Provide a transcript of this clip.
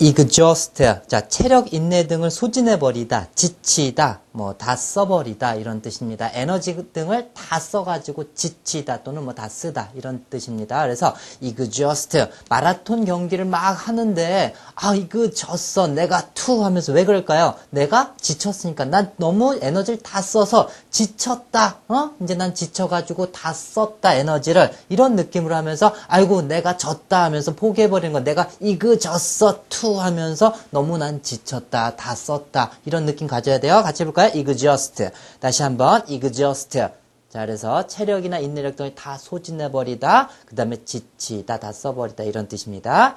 exhaust. 자, 체력, 인내 등을 소진해 버리다, 지치다, 뭐, 다 써버리다, 이런 뜻입니다. 에너지 등을 다 써가지고 지치다, 또는 뭐, 다 쓰다, 이런 뜻입니다. 그래서, exhaust. 마라톤 경기를 막 하는데, 아, 이거 졌어. 내가 투 하면서 왜 그럴까요? 내가 지쳤으니까. 난 너무 에너지를 다 써서 지쳤다. 어? 이제 난 지쳐가지고 다 썼다, 에너지를. 이런 느낌으로 하면서, 아이고, 내가 졌다 하면서 포기해버리는 거. 내가 이거 졌어, 투 하면서 너무 난 지쳤다, 다 썼다. 이런 느낌 가져야 돼요. 같이 해볼까요? Exhaust. 다시 한번, exhaust. 자, 그래서 체력이나 인내력 등을 다 소진해버리다, 그 다음에 지치다, 다 써버리다, 이런 뜻입니다.